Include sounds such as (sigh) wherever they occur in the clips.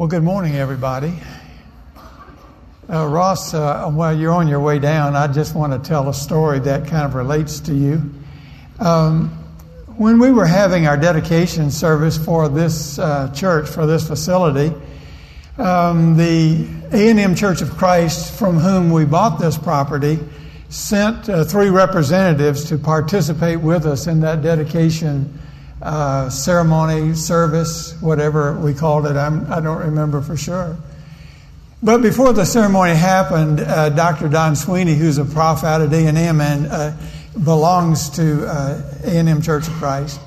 Well, good morning, everybody. Uh, Ross, uh, while you're on your way down, I just want to tell a story that kind of relates to you. Um, when we were having our dedication service for this uh, church, for this facility, um, the A&M Church of Christ, from whom we bought this property, sent uh, three representatives to participate with us in that dedication uh, ceremony, service, whatever we called it. I'm, I do not remember for sure. But before the ceremony happened, uh, Dr. Don Sweeney, who's a prof out of A&M and uh, belongs to uh, A&M Church of Christ,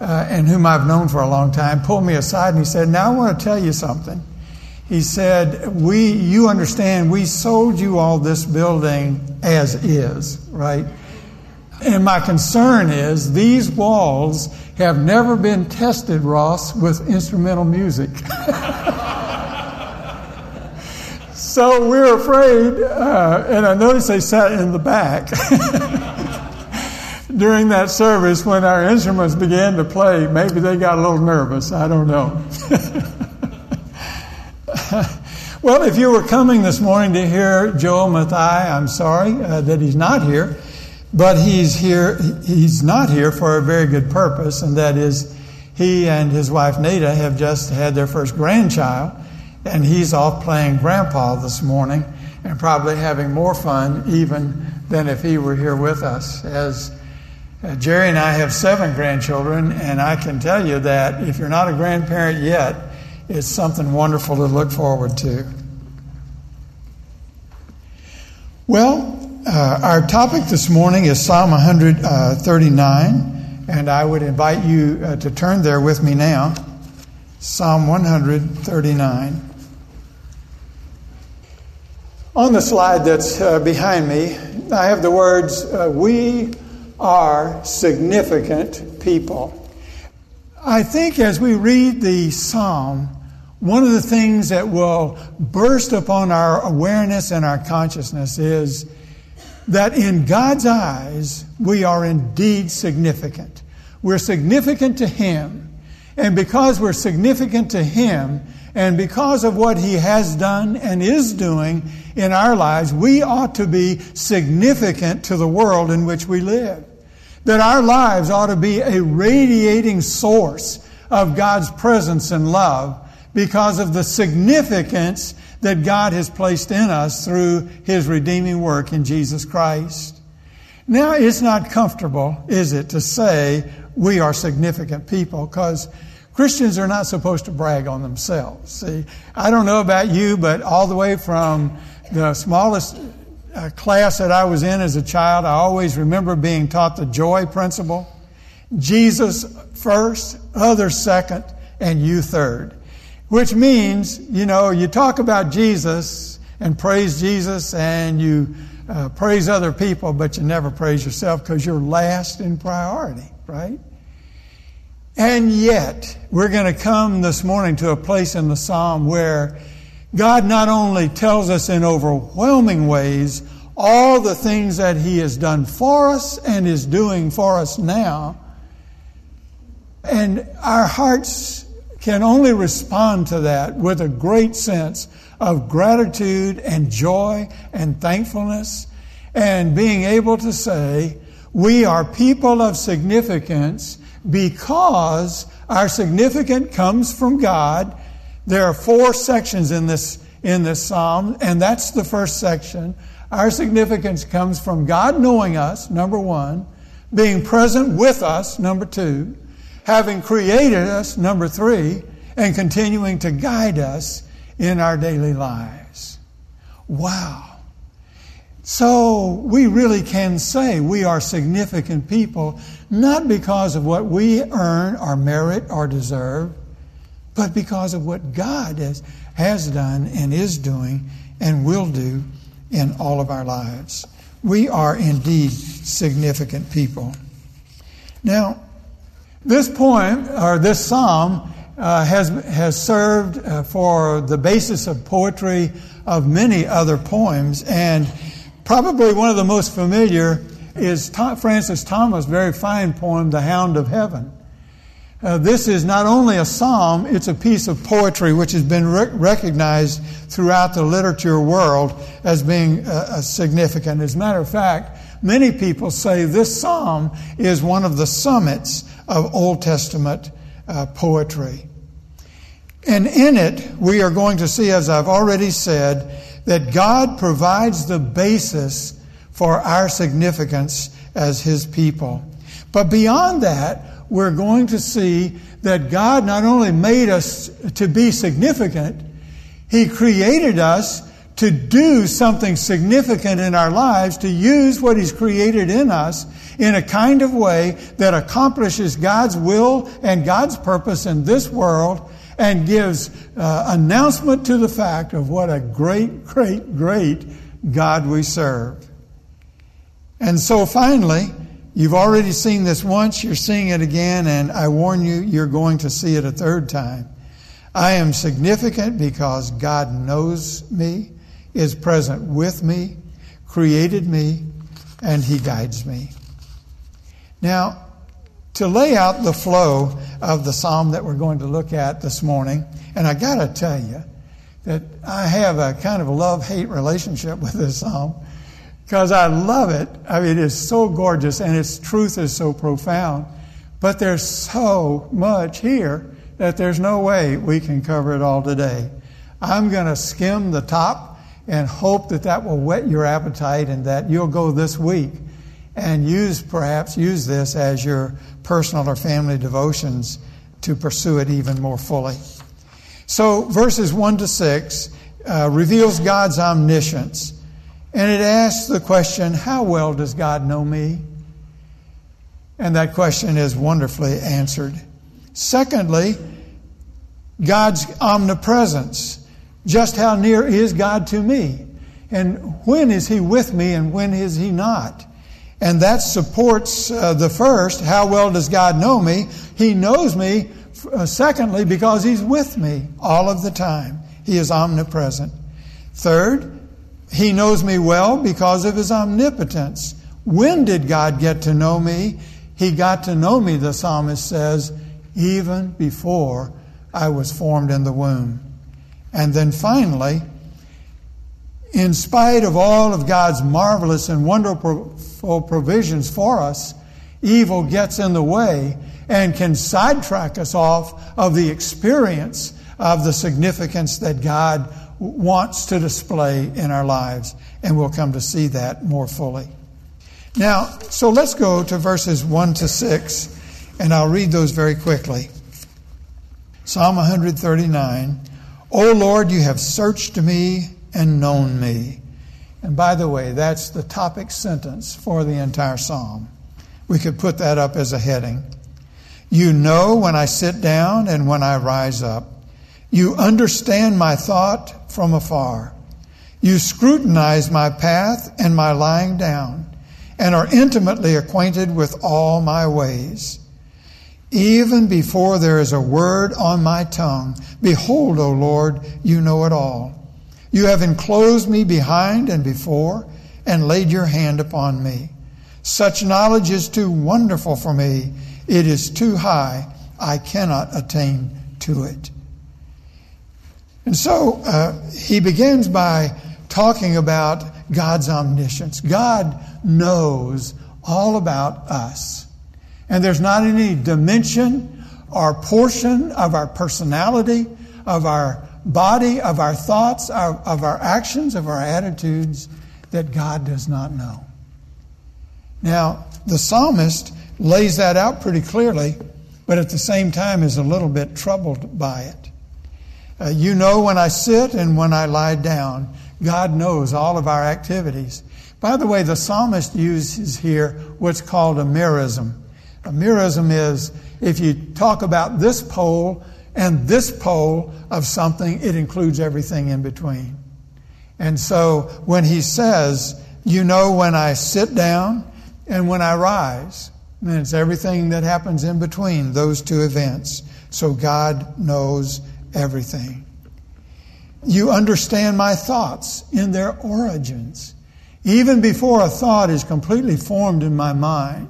uh, and whom I've known for a long time, pulled me aside and he said, "Now I want to tell you something." He said, "We, you understand, we sold you all this building as is, right?" And my concern is these walls have never been tested, Ross, with instrumental music. (laughs) so we're afraid, uh, and I noticed they sat in the back (laughs) during that service when our instruments began to play. Maybe they got a little nervous. I don't know. (laughs) well, if you were coming this morning to hear Joel Mathai, I'm sorry uh, that he's not here. But he's here, he's not here for a very good purpose, and that is he and his wife Nada have just had their first grandchild, and he's off playing grandpa this morning and probably having more fun even than if he were here with us. As uh, Jerry and I have seven grandchildren, and I can tell you that if you're not a grandparent yet, it's something wonderful to look forward to. Well, uh, our topic this morning is Psalm 139, and I would invite you uh, to turn there with me now. Psalm 139. On the slide that's uh, behind me, I have the words, uh, We are significant people. I think as we read the psalm, one of the things that will burst upon our awareness and our consciousness is that in God's eyes, we are indeed significant. We're significant to Him. And because we're significant to Him, and because of what He has done and is doing in our lives, we ought to be significant to the world in which we live. That our lives ought to be a radiating source of God's presence and love because of the significance that God has placed in us through His redeeming work in Jesus Christ. Now, it's not comfortable, is it, to say we are significant people because Christians are not supposed to brag on themselves. See, I don't know about you, but all the way from the smallest uh, class that I was in as a child, I always remember being taught the joy principle. Jesus first, others second, and you third. Which means, you know, you talk about Jesus and praise Jesus and you uh, praise other people, but you never praise yourself because you're last in priority, right? And yet, we're going to come this morning to a place in the psalm where God not only tells us in overwhelming ways all the things that He has done for us and is doing for us now, and our hearts can only respond to that with a great sense of gratitude and joy and thankfulness and being able to say, we are people of significance because our significance comes from God. There are four sections in this, in this psalm, and that's the first section. Our significance comes from God knowing us, number one, being present with us, number two, having created us, number three, and continuing to guide us in our daily lives. Wow. So we really can say we are significant people, not because of what we earn or merit or deserve, but because of what God has, has done and is doing and will do in all of our lives. We are indeed significant people. Now, this poem, or this psalm, uh, has, has served uh, for the basis of poetry of many other poems. And probably one of the most familiar is Francis Thomas' very fine poem, The Hound of Heaven. Uh, this is not only a psalm, it's a piece of poetry which has been re- recognized throughout the literature world as being uh, significant. As a matter of fact, many people say this psalm is one of the summits of Old Testament uh, poetry. And in it, we are going to see, as I've already said, that God provides the basis for our significance as His people. But beyond that, we're going to see that God not only made us to be significant, He created us to do something significant in our lives, to use what He's created in us in a kind of way that accomplishes God's will and God's purpose in this world and gives uh, announcement to the fact of what a great, great, great God we serve. And so finally, you've already seen this once, you're seeing it again, and I warn you, you're going to see it a third time. I am significant because God knows me, is present with me, created me, and He guides me. Now, to lay out the flow of the psalm that we're going to look at this morning, and I got to tell you that I have a kind of a love hate relationship with this psalm because I love it. I mean, it's so gorgeous and its truth is so profound. But there's so much here that there's no way we can cover it all today. I'm going to skim the top and hope that that will whet your appetite and that you'll go this week and use perhaps use this as your personal or family devotions to pursue it even more fully. So verses 1 to 6 uh, reveals God's omniscience. And it asks the question, how well does God know me? And that question is wonderfully answered. Secondly, God's omnipresence. Just how near is God to me? And when is He with me and when is He not? And that supports uh, the first, how well does God know me? He knows me, uh, secondly, because He's with me all of the time. He is omnipresent. Third, He knows me well because of His omnipotence. When did God get to know me? He got to know me, the psalmist says, even before I was formed in the womb. And then finally, in spite of all of God's marvelous and wonderful provisions for us, evil gets in the way and can sidetrack us off of the experience of the significance that God wants to display in our lives. And we'll come to see that more fully. Now, so let's go to verses 1 to 6, and I'll read those very quickly. Psalm 139 O Lord, you have searched me and known me. And by the way, that's the topic sentence for the entire psalm. We could put that up as a heading. You know when I sit down and when I rise up. You understand my thought from afar. You scrutinize my path and my lying down, and are intimately acquainted with all my ways. Even before there is a word on my tongue, behold, O Lord, you know it all. You have enclosed me behind and before, and laid your hand upon me. Such knowledge is too wonderful for me. It is too high. I cannot attain to it. And so uh, he begins by talking about God's omniscience. God knows all about us. And there's not any dimension or portion of our personality, of our body of our thoughts, of our actions, of our attitudes that God does not know. Now, the psalmist lays that out pretty clearly, but at the same time is a little bit troubled by it. Uh, you know when I sit and when I lie down. God knows all of our activities. By the way, the psalmist uses here what's called a merism. A merism is if you talk about this pole and this pole of something, it includes everything in between. And so when he says, You know when I sit down and when I rise, then it's everything that happens in between those two events. So God knows everything. You understand my thoughts in their origins. Even before a thought is completely formed in my mind,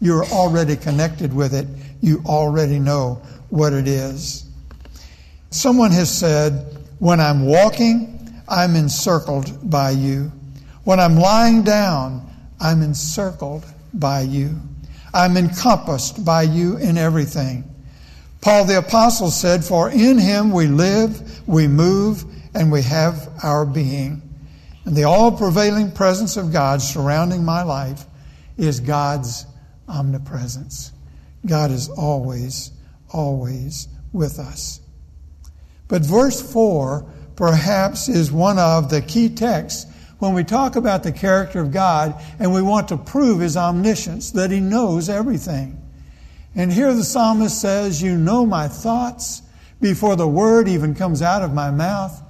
you're already connected with it you already know what it is. Someone has said, When I'm walking, I'm encircled by you. When I'm lying down, I'm encircled by you. I'm encompassed by you in everything. Paul the Apostle said, For in him we live, we move, and we have our being. And the all prevailing presence of God surrounding my life is God's omnipresence. God is always, always with us. But verse 4 perhaps is one of the key texts when we talk about the character of God and we want to prove his omniscience, that he knows everything. And here the psalmist says, You know my thoughts before the word even comes out of my mouth.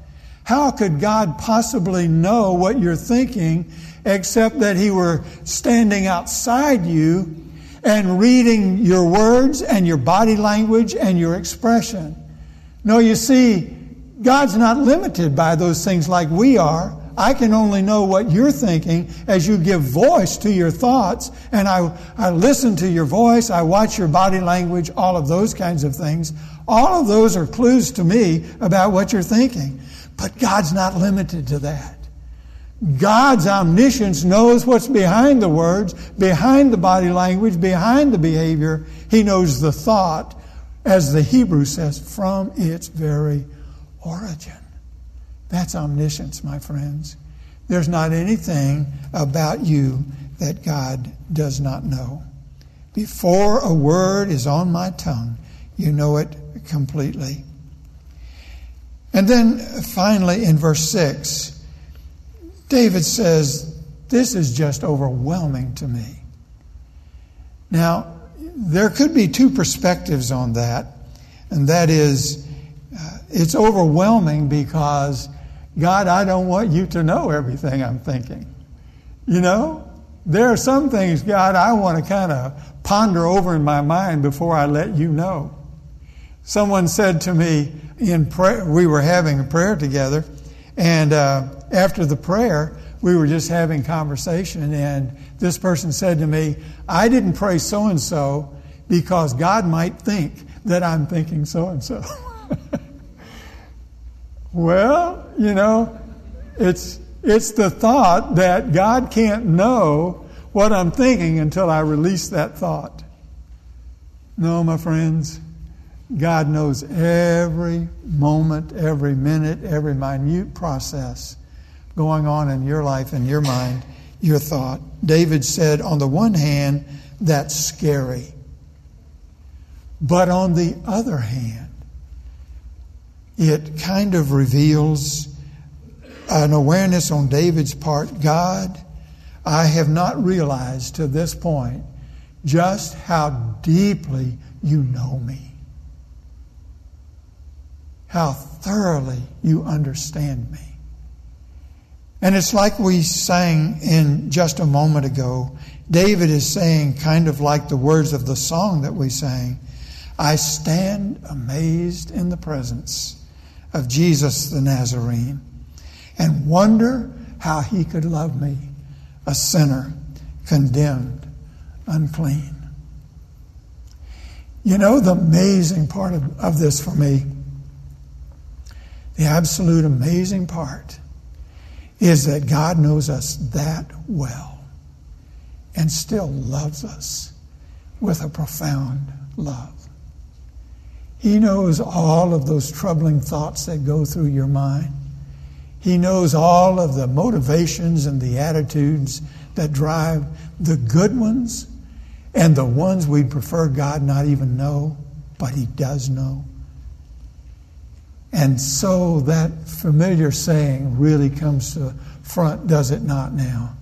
How could God possibly know what you're thinking except that he were standing outside you and reading your words and your body language and your expression? No, you see, God's not limited by those things like we are. I can only know what you're thinking as you give voice to your thoughts. And I, I listen to your voice. I watch your body language, all of those kinds of things. All of those are clues to me about what you're thinking. But God's not limited to that. God's omniscience knows what's behind the words, behind the body language, behind the behavior. He knows the thought, as the Hebrew says, from its very origin. That's omniscience, my friends. There's not anything about you that God does not know. Before a word is on my tongue, you know it completely. And then finally, in verse 6, David says, This is just overwhelming to me. Now, there could be two perspectives on that, and that is, uh, it's overwhelming because God, I don't want you to know everything I'm thinking. You know, there are some things, God, I want to kind of ponder over in my mind before I let you know. Someone said to me in prayer, we were having a prayer together, and uh, after the prayer, we were just having conversation, and this person said to me, I didn't pray so and so because God might think that I'm thinking so and so. Well, you know, it's, it's the thought that God can't know what I'm thinking until I release that thought. No, my friends, God knows every moment, every minute, every minute process going on in your life, in your mind, your thought. David said, on the one hand, that's scary. But on the other hand, it kind of reveals an awareness on David's part God, I have not realized to this point just how deeply you know me, how thoroughly you understand me. And it's like we sang in just a moment ago. David is saying, kind of like the words of the song that we sang, I stand amazed in the presence of Jesus the Nazarene and wonder how he could love me, a sinner, condemned, unclean. You know, the amazing part of, of this for me, the absolute amazing part, is that God knows us that well and still loves us with a profound love. He knows all of those troubling thoughts that go through your mind. He knows all of the motivations and the attitudes that drive the good ones and the ones we'd prefer God not even know, but He does know. And so that familiar saying really comes to front, does it not now?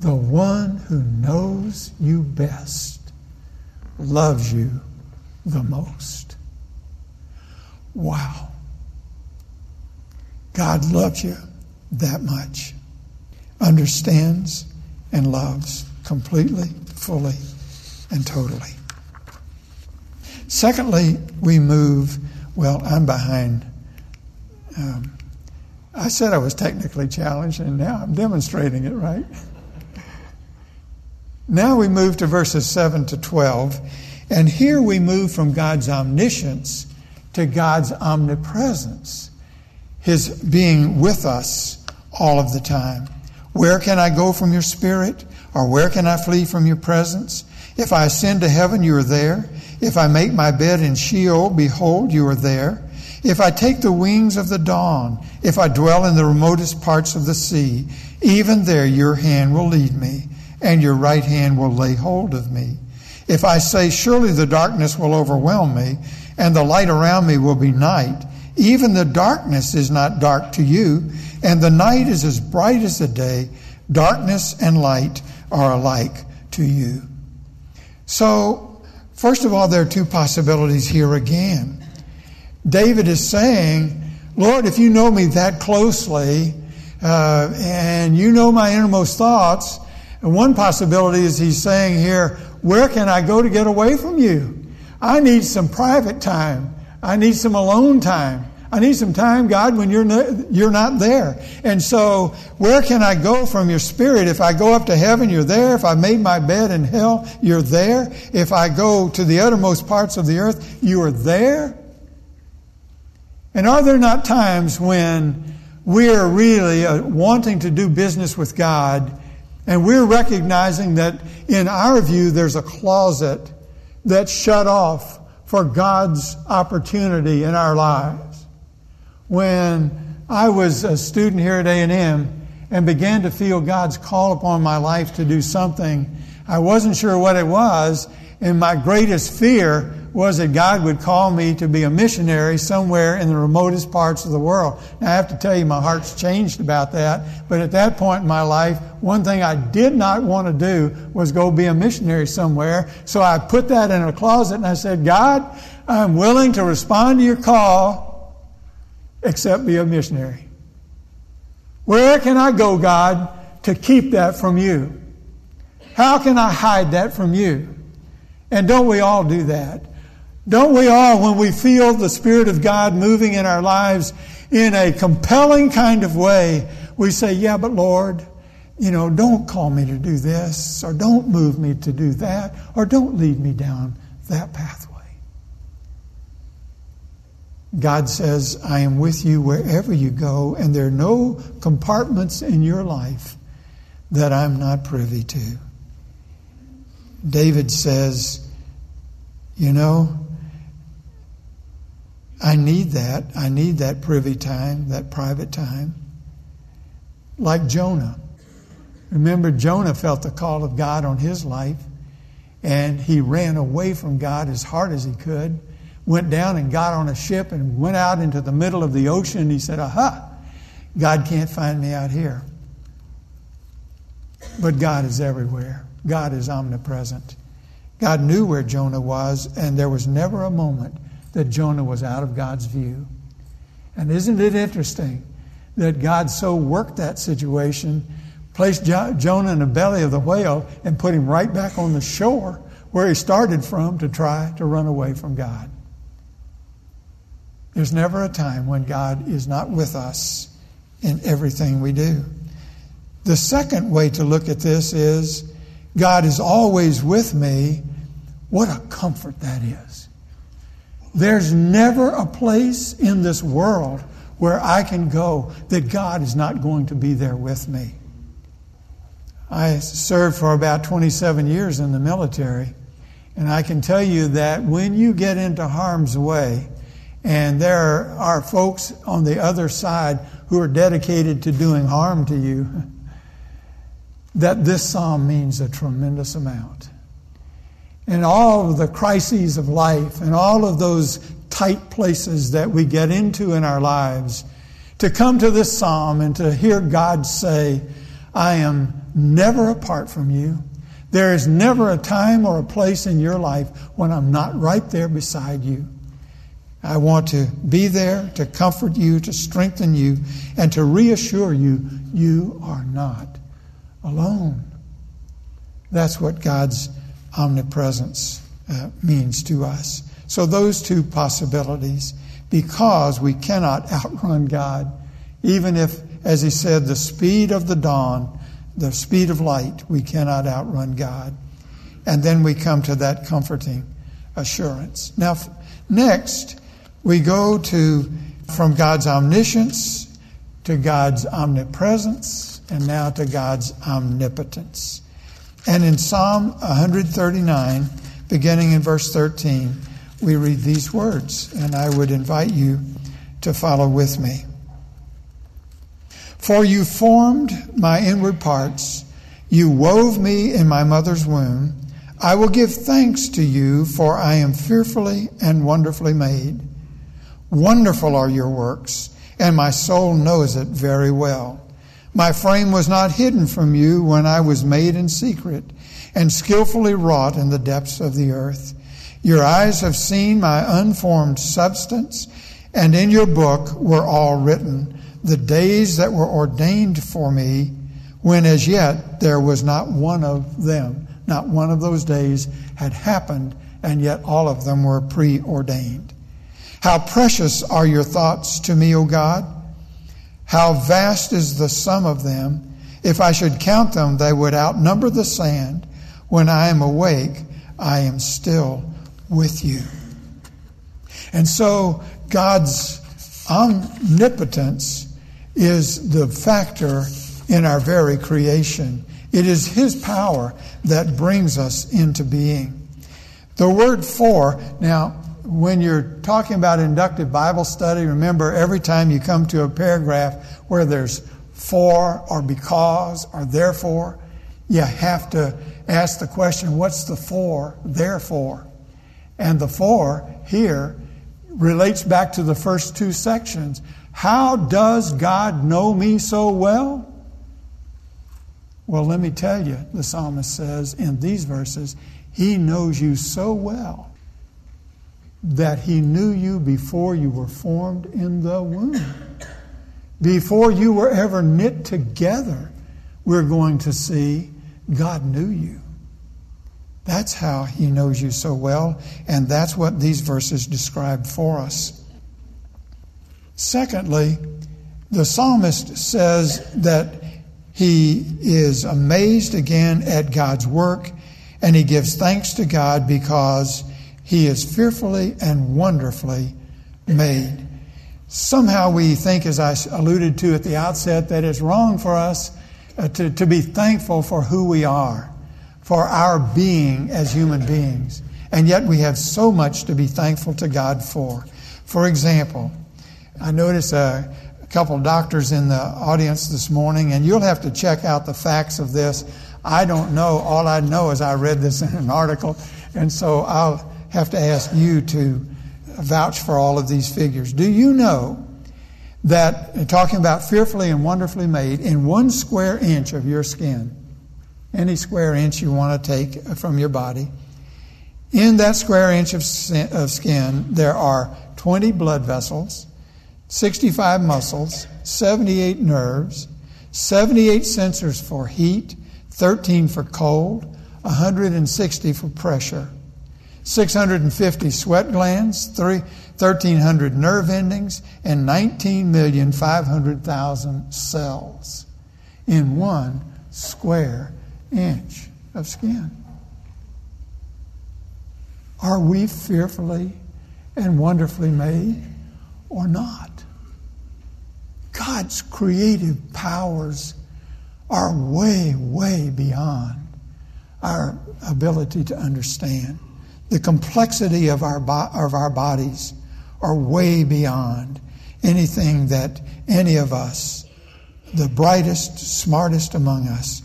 The one who knows you best loves you the most. Wow. God loves you that much, understands and loves completely, fully, and totally. Secondly, we move, well, I'm behind. Um, I said I was technically challenged, and now I'm demonstrating it, right? now we move to verses 7 to 12. And here we move from God's omniscience to God's omnipresence, His being with us all of the time. Where can I go from your spirit? Or where can I flee from your presence? If I ascend to heaven, you are there. If I make my bed in Sheol, behold, you are there. If I take the wings of the dawn, if I dwell in the remotest parts of the sea, even there your hand will lead me, and your right hand will lay hold of me. If I say, Surely the darkness will overwhelm me, and the light around me will be night, even the darkness is not dark to you, and the night is as bright as the day. Darkness and light are alike to you. So, first of all, there are two possibilities here again. David is saying, Lord, if you know me that closely, uh, and you know my innermost thoughts, and one possibility is he's saying here, where can I go to get away from you? I need some private time. I need some alone time. I need some time, God, when you're not, you're not there. And so, where can I go from your spirit? If I go up to heaven, you're there. If I made my bed in hell, you're there. If I go to the uttermost parts of the earth, you are there. And are there not times when we're really uh, wanting to do business with God and we're recognizing that in our view there's a closet that's shut off for God's opportunity in our lives? When I was a student here at A&M and began to feel God's call upon my life to do something, I wasn't sure what it was, and my greatest fear was that God would call me to be a missionary somewhere in the remotest parts of the world. Now, I have to tell you, my heart's changed about that. But at that point in my life, one thing I did not want to do was go be a missionary somewhere. So I put that in a closet and I said, God, I'm willing to respond to your call, except be a missionary. Where can I go, God, to keep that from you? How can I hide that from you? And don't we all do that? Don't we all, when we feel the Spirit of God moving in our lives in a compelling kind of way, we say, Yeah, but Lord, you know, don't call me to do this, or don't move me to do that, or don't lead me down that pathway. God says, I am with you wherever you go, and there are no compartments in your life that I'm not privy to. David says, You know, I need that. I need that privy time, that private time. Like Jonah. Remember, Jonah felt the call of God on his life, and he ran away from God as hard as he could, went down and got on a ship and went out into the middle of the ocean. He said, Aha, God can't find me out here. But God is everywhere, God is omnipresent. God knew where Jonah was, and there was never a moment that Jonah was out of God's view. And isn't it interesting that God so worked that situation, placed jo- Jonah in the belly of the whale, and put him right back on the shore where he started from to try to run away from God? There's never a time when God is not with us in everything we do. The second way to look at this is God is always with me. What a comfort that is. There's never a place in this world where I can go that God is not going to be there with me. I served for about 27 years in the military, and I can tell you that when you get into harm's way, and there are folks on the other side who are dedicated to doing harm to you, (laughs) that this psalm means a tremendous amount and all of the crises of life and all of those tight places that we get into in our lives, to come to this psalm and to hear God say, I am never apart from you. There is never a time or a place in your life when I'm not right there beside you. I want to be there to comfort you, to strengthen you, and to reassure you you are not alone. That's what God's omnipresence uh, means to us. So, those two possibilities, because we cannot outrun God, even if, as he said, the speed of the dawn, the speed of light, we cannot outrun God. And then we come to that comforting assurance. Now, next, we go to from God's omniscience to God's omnipresence and now to God's omnipotence. And in Psalm 139, beginning in verse 13, we read these words, and I would invite you to follow with me. For you formed my inward parts, you wove me in my mother's womb. I will give thanks to you, for I am fearfully and wonderfully made. Wonderful are your works, and my soul knows it very well. My frame was not hidden from you when I was made in secret and skillfully wrought in the depths of the earth. Your eyes have seen my unformed substance, and in your book were all written the days that were ordained for me, when as yet there was not one of them, not one of those days had happened, and yet all of them were preordained. How precious are your thoughts to me, O God! How vast is the sum of them! If I should count them, they would outnumber the sand. When I am awake, I am still with you. And so God's omnipotence is the factor in our very creation. It is His power that brings us into being. The word for, now, when you're talking about inductive Bible study, remember every time you come to a paragraph where there's for or because or therefore, you have to ask the question, what's the for, therefore? And the for here relates back to the first two sections. How does God know me so well? Well, let me tell you, the psalmist says in these verses, He knows you so well that He knew you before you were formed in the womb. Before you were ever knit together, we're going to see God knew you. That's how he knows you so well, and that's what these verses describe for us. Secondly, the psalmist says that he is amazed again at God's work, and he gives thanks to God because he is fearfully and wonderfully made. Somehow we think, as I alluded to at the outset, that it's wrong for us uh, to, to be thankful for who we are for our being as human beings. And yet we have so much to be thankful to God for. For example, I noticed a, a couple doctors in the audience this morning, and you'll have to check out the facts of this. I don't know. All I know is I read this in an article, and so I'll have to ask you to vouch for all of these figures. Do you know that, uh, talking about fearfully and wonderfully made, in one square inch of your skin, any square inch you want to take uh, from your body. In that square inch of skin, there are 20 blood vessels, 65 muscles, 78 nerves, 78 sensors for heat, 13 for cold, 160 for pressure, 650 sweat glands, 1,300 nerve endings, and 19,500,000 cells in one square inch of skin. Are we fearfully and wonderfully made or not? God's creative powers are way, way beyond our ability to understand. The complexity of our, bo- of our bodies are way beyond anything that any of us, the brightest, smartest among us,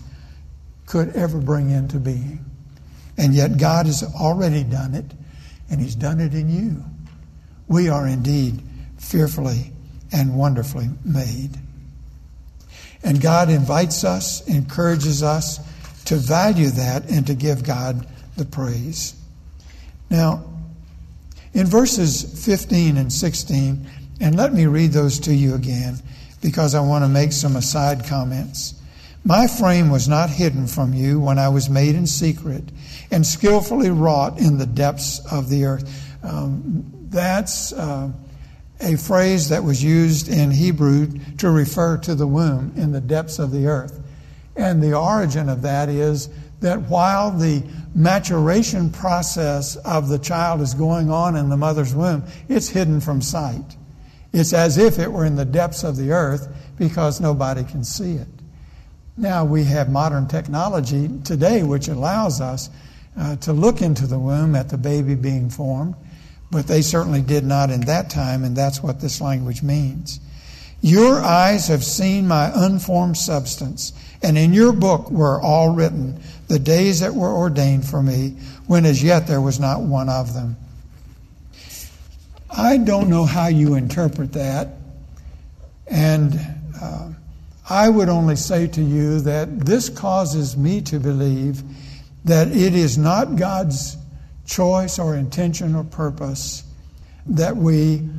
could ever bring into being. And yet God has already done it, and He's done it in you. We are indeed fearfully and wonderfully made. And God invites us, encourages us to value that and to give God the praise. Now, in verses 15 and 16, and let me read those to you again because I want to make some aside comments. My frame was not hidden from you when I was made in secret and skillfully wrought in the depths of the earth. Um, that's uh, a phrase that was used in Hebrew to refer to the womb in the depths of the earth. And the origin of that is that while the maturation process of the child is going on in the mother's womb, it's hidden from sight. It's as if it were in the depths of the earth because nobody can see it. Now we have modern technology today which allows us uh, to look into the womb at the baby being formed, but they certainly did not in that time, and that's what this language means. Your eyes have seen my unformed substance, and in your book were all written the days that were ordained for me, when as yet there was not one of them. I don't know how you interpret that, and uh, I would only say to you that this causes me to believe that it is not God's choice or intention or purpose that we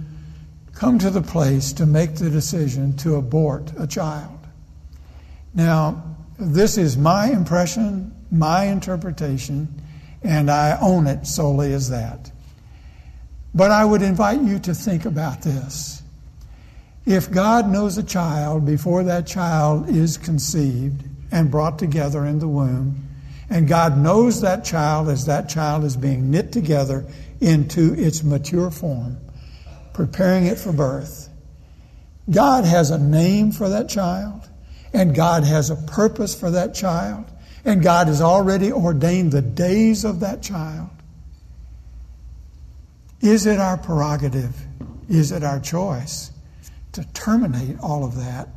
come to the place to make the decision to abort a child. Now, this is my impression, my interpretation, and I own it solely as that. But I would invite you to think about this. If God knows a child before that child is conceived and brought together in the womb, and God knows that child as that child is being knit together into its mature form, preparing it for birth. God has a name for that child, and God has a purpose for that child, and God has already ordained the days of that child. Is it our prerogative? Is it our choice to terminate all of that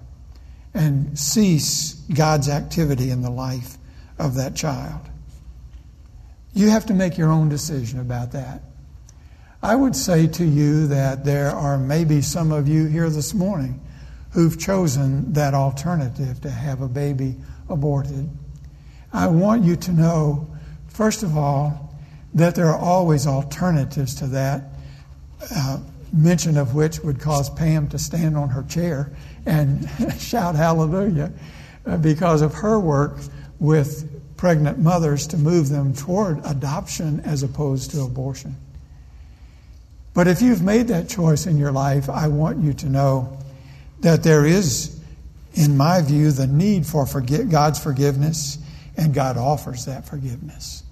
and cease God's activity in the life of that child? You have to make your own decision about that. I would say to you that there are maybe some of you here this morning who've chosen that alternative to have a baby aborted. I want you to know, first of all, that there are always alternatives to that, uh, mention of which would cause Pam to stand on her chair and (laughs) shout hallelujah uh, because of her work with pregnant mothers to move them toward adoption as opposed to abortion. But if you've made that choice in your life, I want you to know that there is, in my view, the need for forget God's forgiveness, and God offers that forgiveness.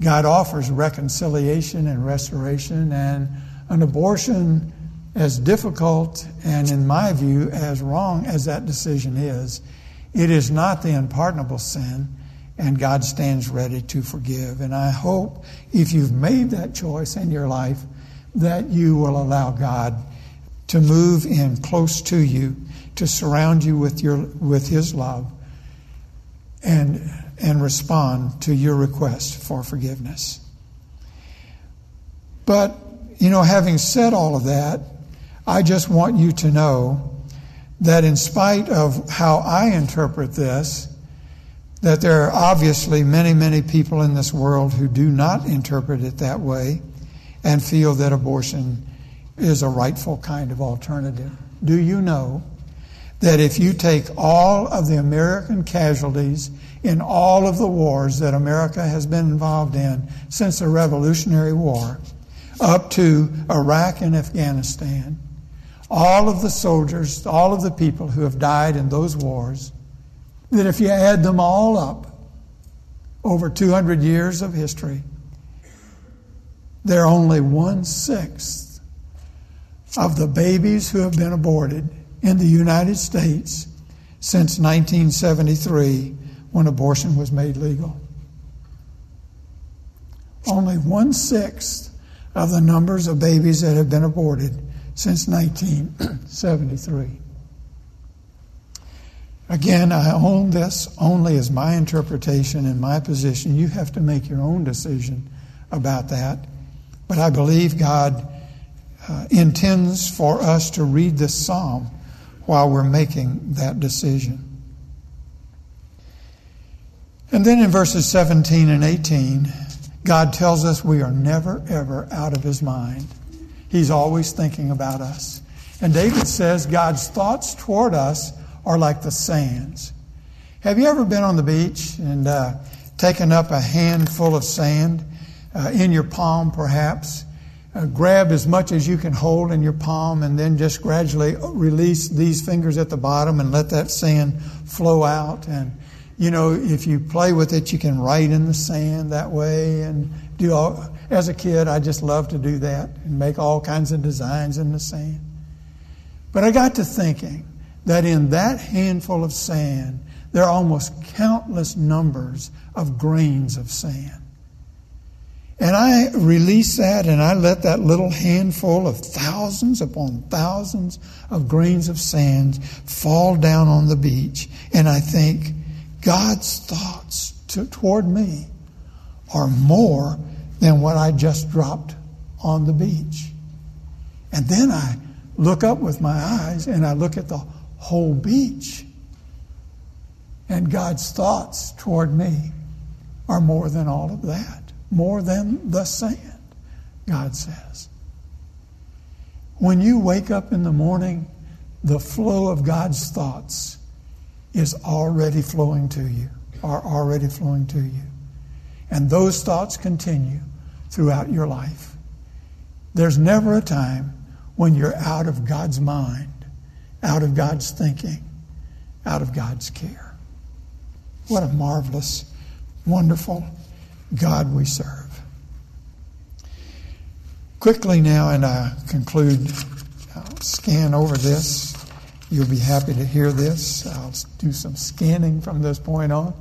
God offers reconciliation and restoration, and an abortion, as difficult and, in my view, as wrong as that decision is, it is not the unpardonable sin, and God stands ready to forgive. And I hope if you've made that choice in your life, that you will allow God to move in close to you, to surround you with, your, with His love, and, and respond to your request for forgiveness. But, you know, having said all of that, I just want you to know that in spite of how I interpret this, that there are obviously many, many people in this world who do not interpret it that way and feel that abortion is a rightful kind of alternative. Do you know that if you take all of the American casualties in all of the wars that America has been involved in since the Revolutionary War, up to Iraq and Afghanistan, all of the soldiers, all of the people who have died in those wars, that if you add them all up over 200 years of history, they're only one sixth of the babies who have been aborted in the United States since 1973 when abortion was made legal. Only one sixth of the numbers of babies that have been aborted since 1973. Again, I own this only as my interpretation and my position. You have to make your own decision about that. But I believe God uh, intends for us to read this psalm while we're making that decision. And then in verses 17 and 18, God tells us we are never, ever out of his mind. He's always thinking about us. And David says God's thoughts toward us are like the sands. Have you ever been on the beach and uh, taken up a handful of sand uh, in your palm, perhaps? Uh, grab as much as you can hold in your palm and then just gradually release these fingers at the bottom and let that sand flow out. And, you know, if you play with it, you can write in the sand that way and do all. As a kid, I just loved to do that and make all kinds of designs in the sand. But I got to thinking that in that handful of sand, there are almost countless numbers of grains of sand. And I release that and I let that little handful of thousands upon thousands of grains of sand fall down on the beach. And I think God's thoughts to, toward me are more than what I just dropped on the beach. And then I look up with my eyes and I look at the whole beach. And God's thoughts toward me are more than all of that more than the sand, God says. When you wake up in the morning, the flow of God's thoughts is already flowing to you, are already flowing to you. And those thoughts continue throughout your life. There's never a time when you're out of God's mind, out of God's thinking, out of God's care. What a marvelous, wonderful God we serve. Quickly now, and I conclude, I'll scan over this. You'll be happy to hear this. I'll do some scanning from this point on.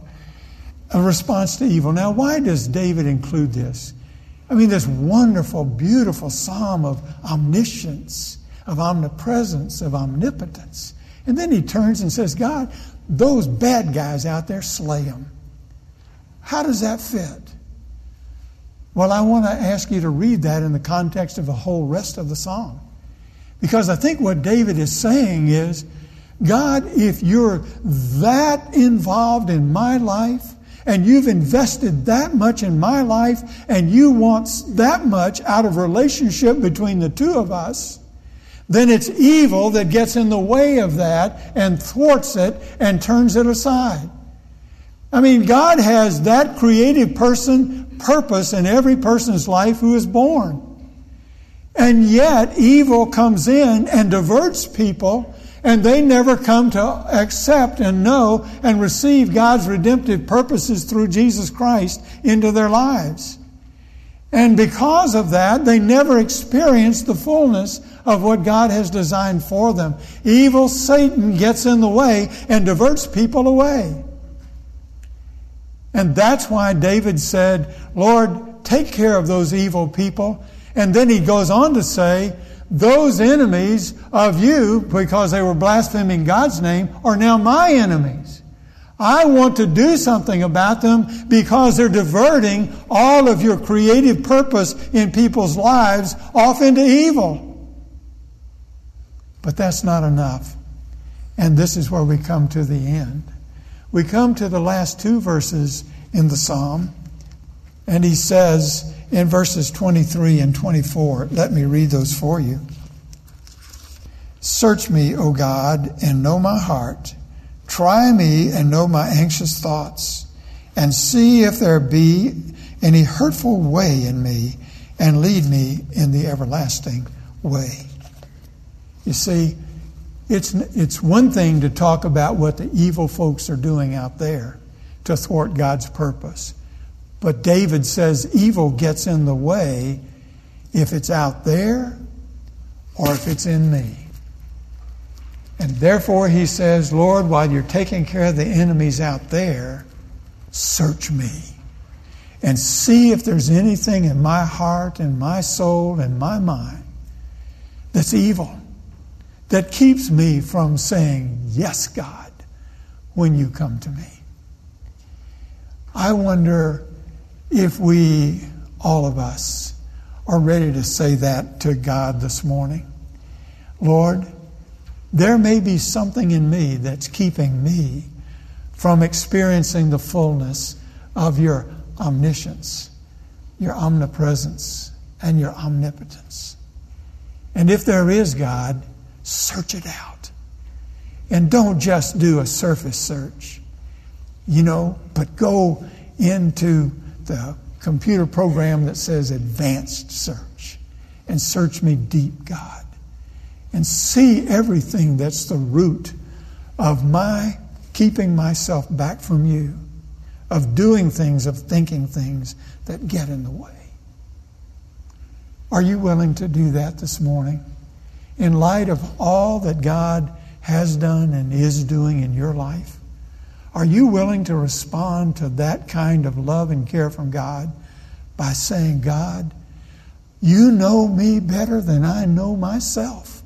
A response to evil. Now, why does David include this? I mean, this wonderful, beautiful psalm of omniscience, of omnipresence, of omnipotence. And then he turns and says, God, those bad guys out there, slay them. How does that fit? Well, I want to ask you to read that in the context of the whole rest of the psalm. Because I think what David is saying is God, if you're that involved in my life, and you've invested that much in my life, and you want that much out of relationship between the two of us, then it's evil that gets in the way of that and thwarts it and turns it aside. I mean, God has that creative person purpose in every person's life who is born. And yet, evil comes in and diverts people, and they never come to accept and know and receive God's redemptive purposes through Jesus Christ into their lives. And because of that, they never experience the fullness of what God has designed for them. Evil Satan gets in the way and diverts people away. And that's why David said, Lord, take care of those evil people. And then he goes on to say, those enemies of you, because they were blaspheming God's name, are now my enemies. I want to do something about them because they're diverting all of your creative purpose in people's lives off into evil. But that's not enough. And this is where we come to the end we come to the last two verses in the psalm, and he says in verses 23 and 24, let me read those for you. Search me, O God, and know my heart. Try me and know my anxious thoughts, and see if there be any hurtful way in me, and lead me in the everlasting way. You see, it's, it's one thing to talk about what the evil folks are doing out there to thwart God's purpose. But David says evil gets in the way if it's out there or if it's in me. And therefore, he says, Lord, while you're taking care of the enemies out there, search me and see if there's anything in my heart and my soul and my mind that's evil that keeps me from saying, Yes, God, when you come to me. I wonder if we, all of us, are ready to say that to God this morning. Lord, there may be something in me that's keeping me from experiencing the fullness of your omniscience, your omnipresence, and your omnipotence. And if there is, God, Search it out. And don't just do a surface search, you know, but go into the computer program that says advanced search and search me deep, God. And see everything that's the root of my keeping myself back from you, of doing things, of thinking things that get in the way. Are you willing to do that this morning? In light of all that God has done and is doing in your life? Are you willing to respond to that kind of love and care from God by saying, God, you know me better than I know myself.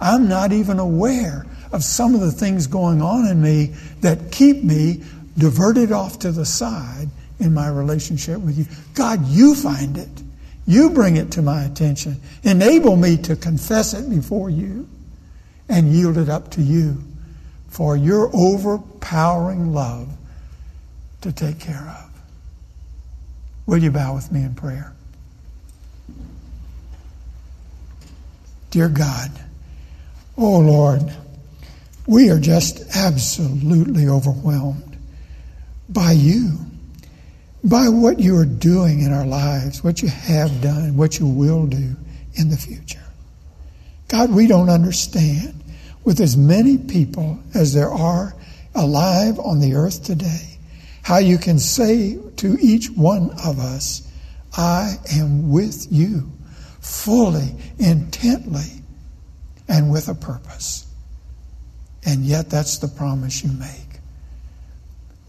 I'm not even aware of some of the things going on in me that keep me diverted off to the side in my relationship with you. God, you find it. You bring it to my attention. Enable me to confess it before you and yield it up to you for your overpowering love to take care of. Will you bow with me in prayer? Dear God, oh Lord, we are just absolutely overwhelmed by you, by what you are doing in our lives, what you have done, what you will do in the future. God, we don't understand with as many people as there are alive on the earth today how you can say to each one of us, I am with you fully, intently, and with a purpose. And yet, that's the promise you make.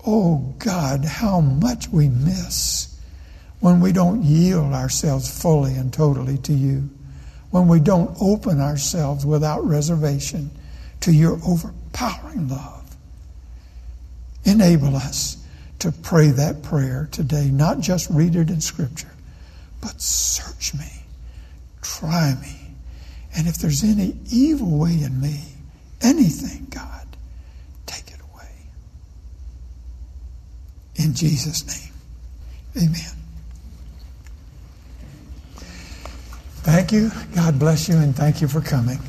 Oh God, how much we miss when we don't yield ourselves fully and totally to you, when we don't open ourselves without reservation to your overpowering love. Enable us to pray that prayer today, not just read it in Scripture, but search me, try me, and if there's any evil way in me, anything, God, take it away. In Jesus' name, amen. Thank you. God bless you, and thank you for coming.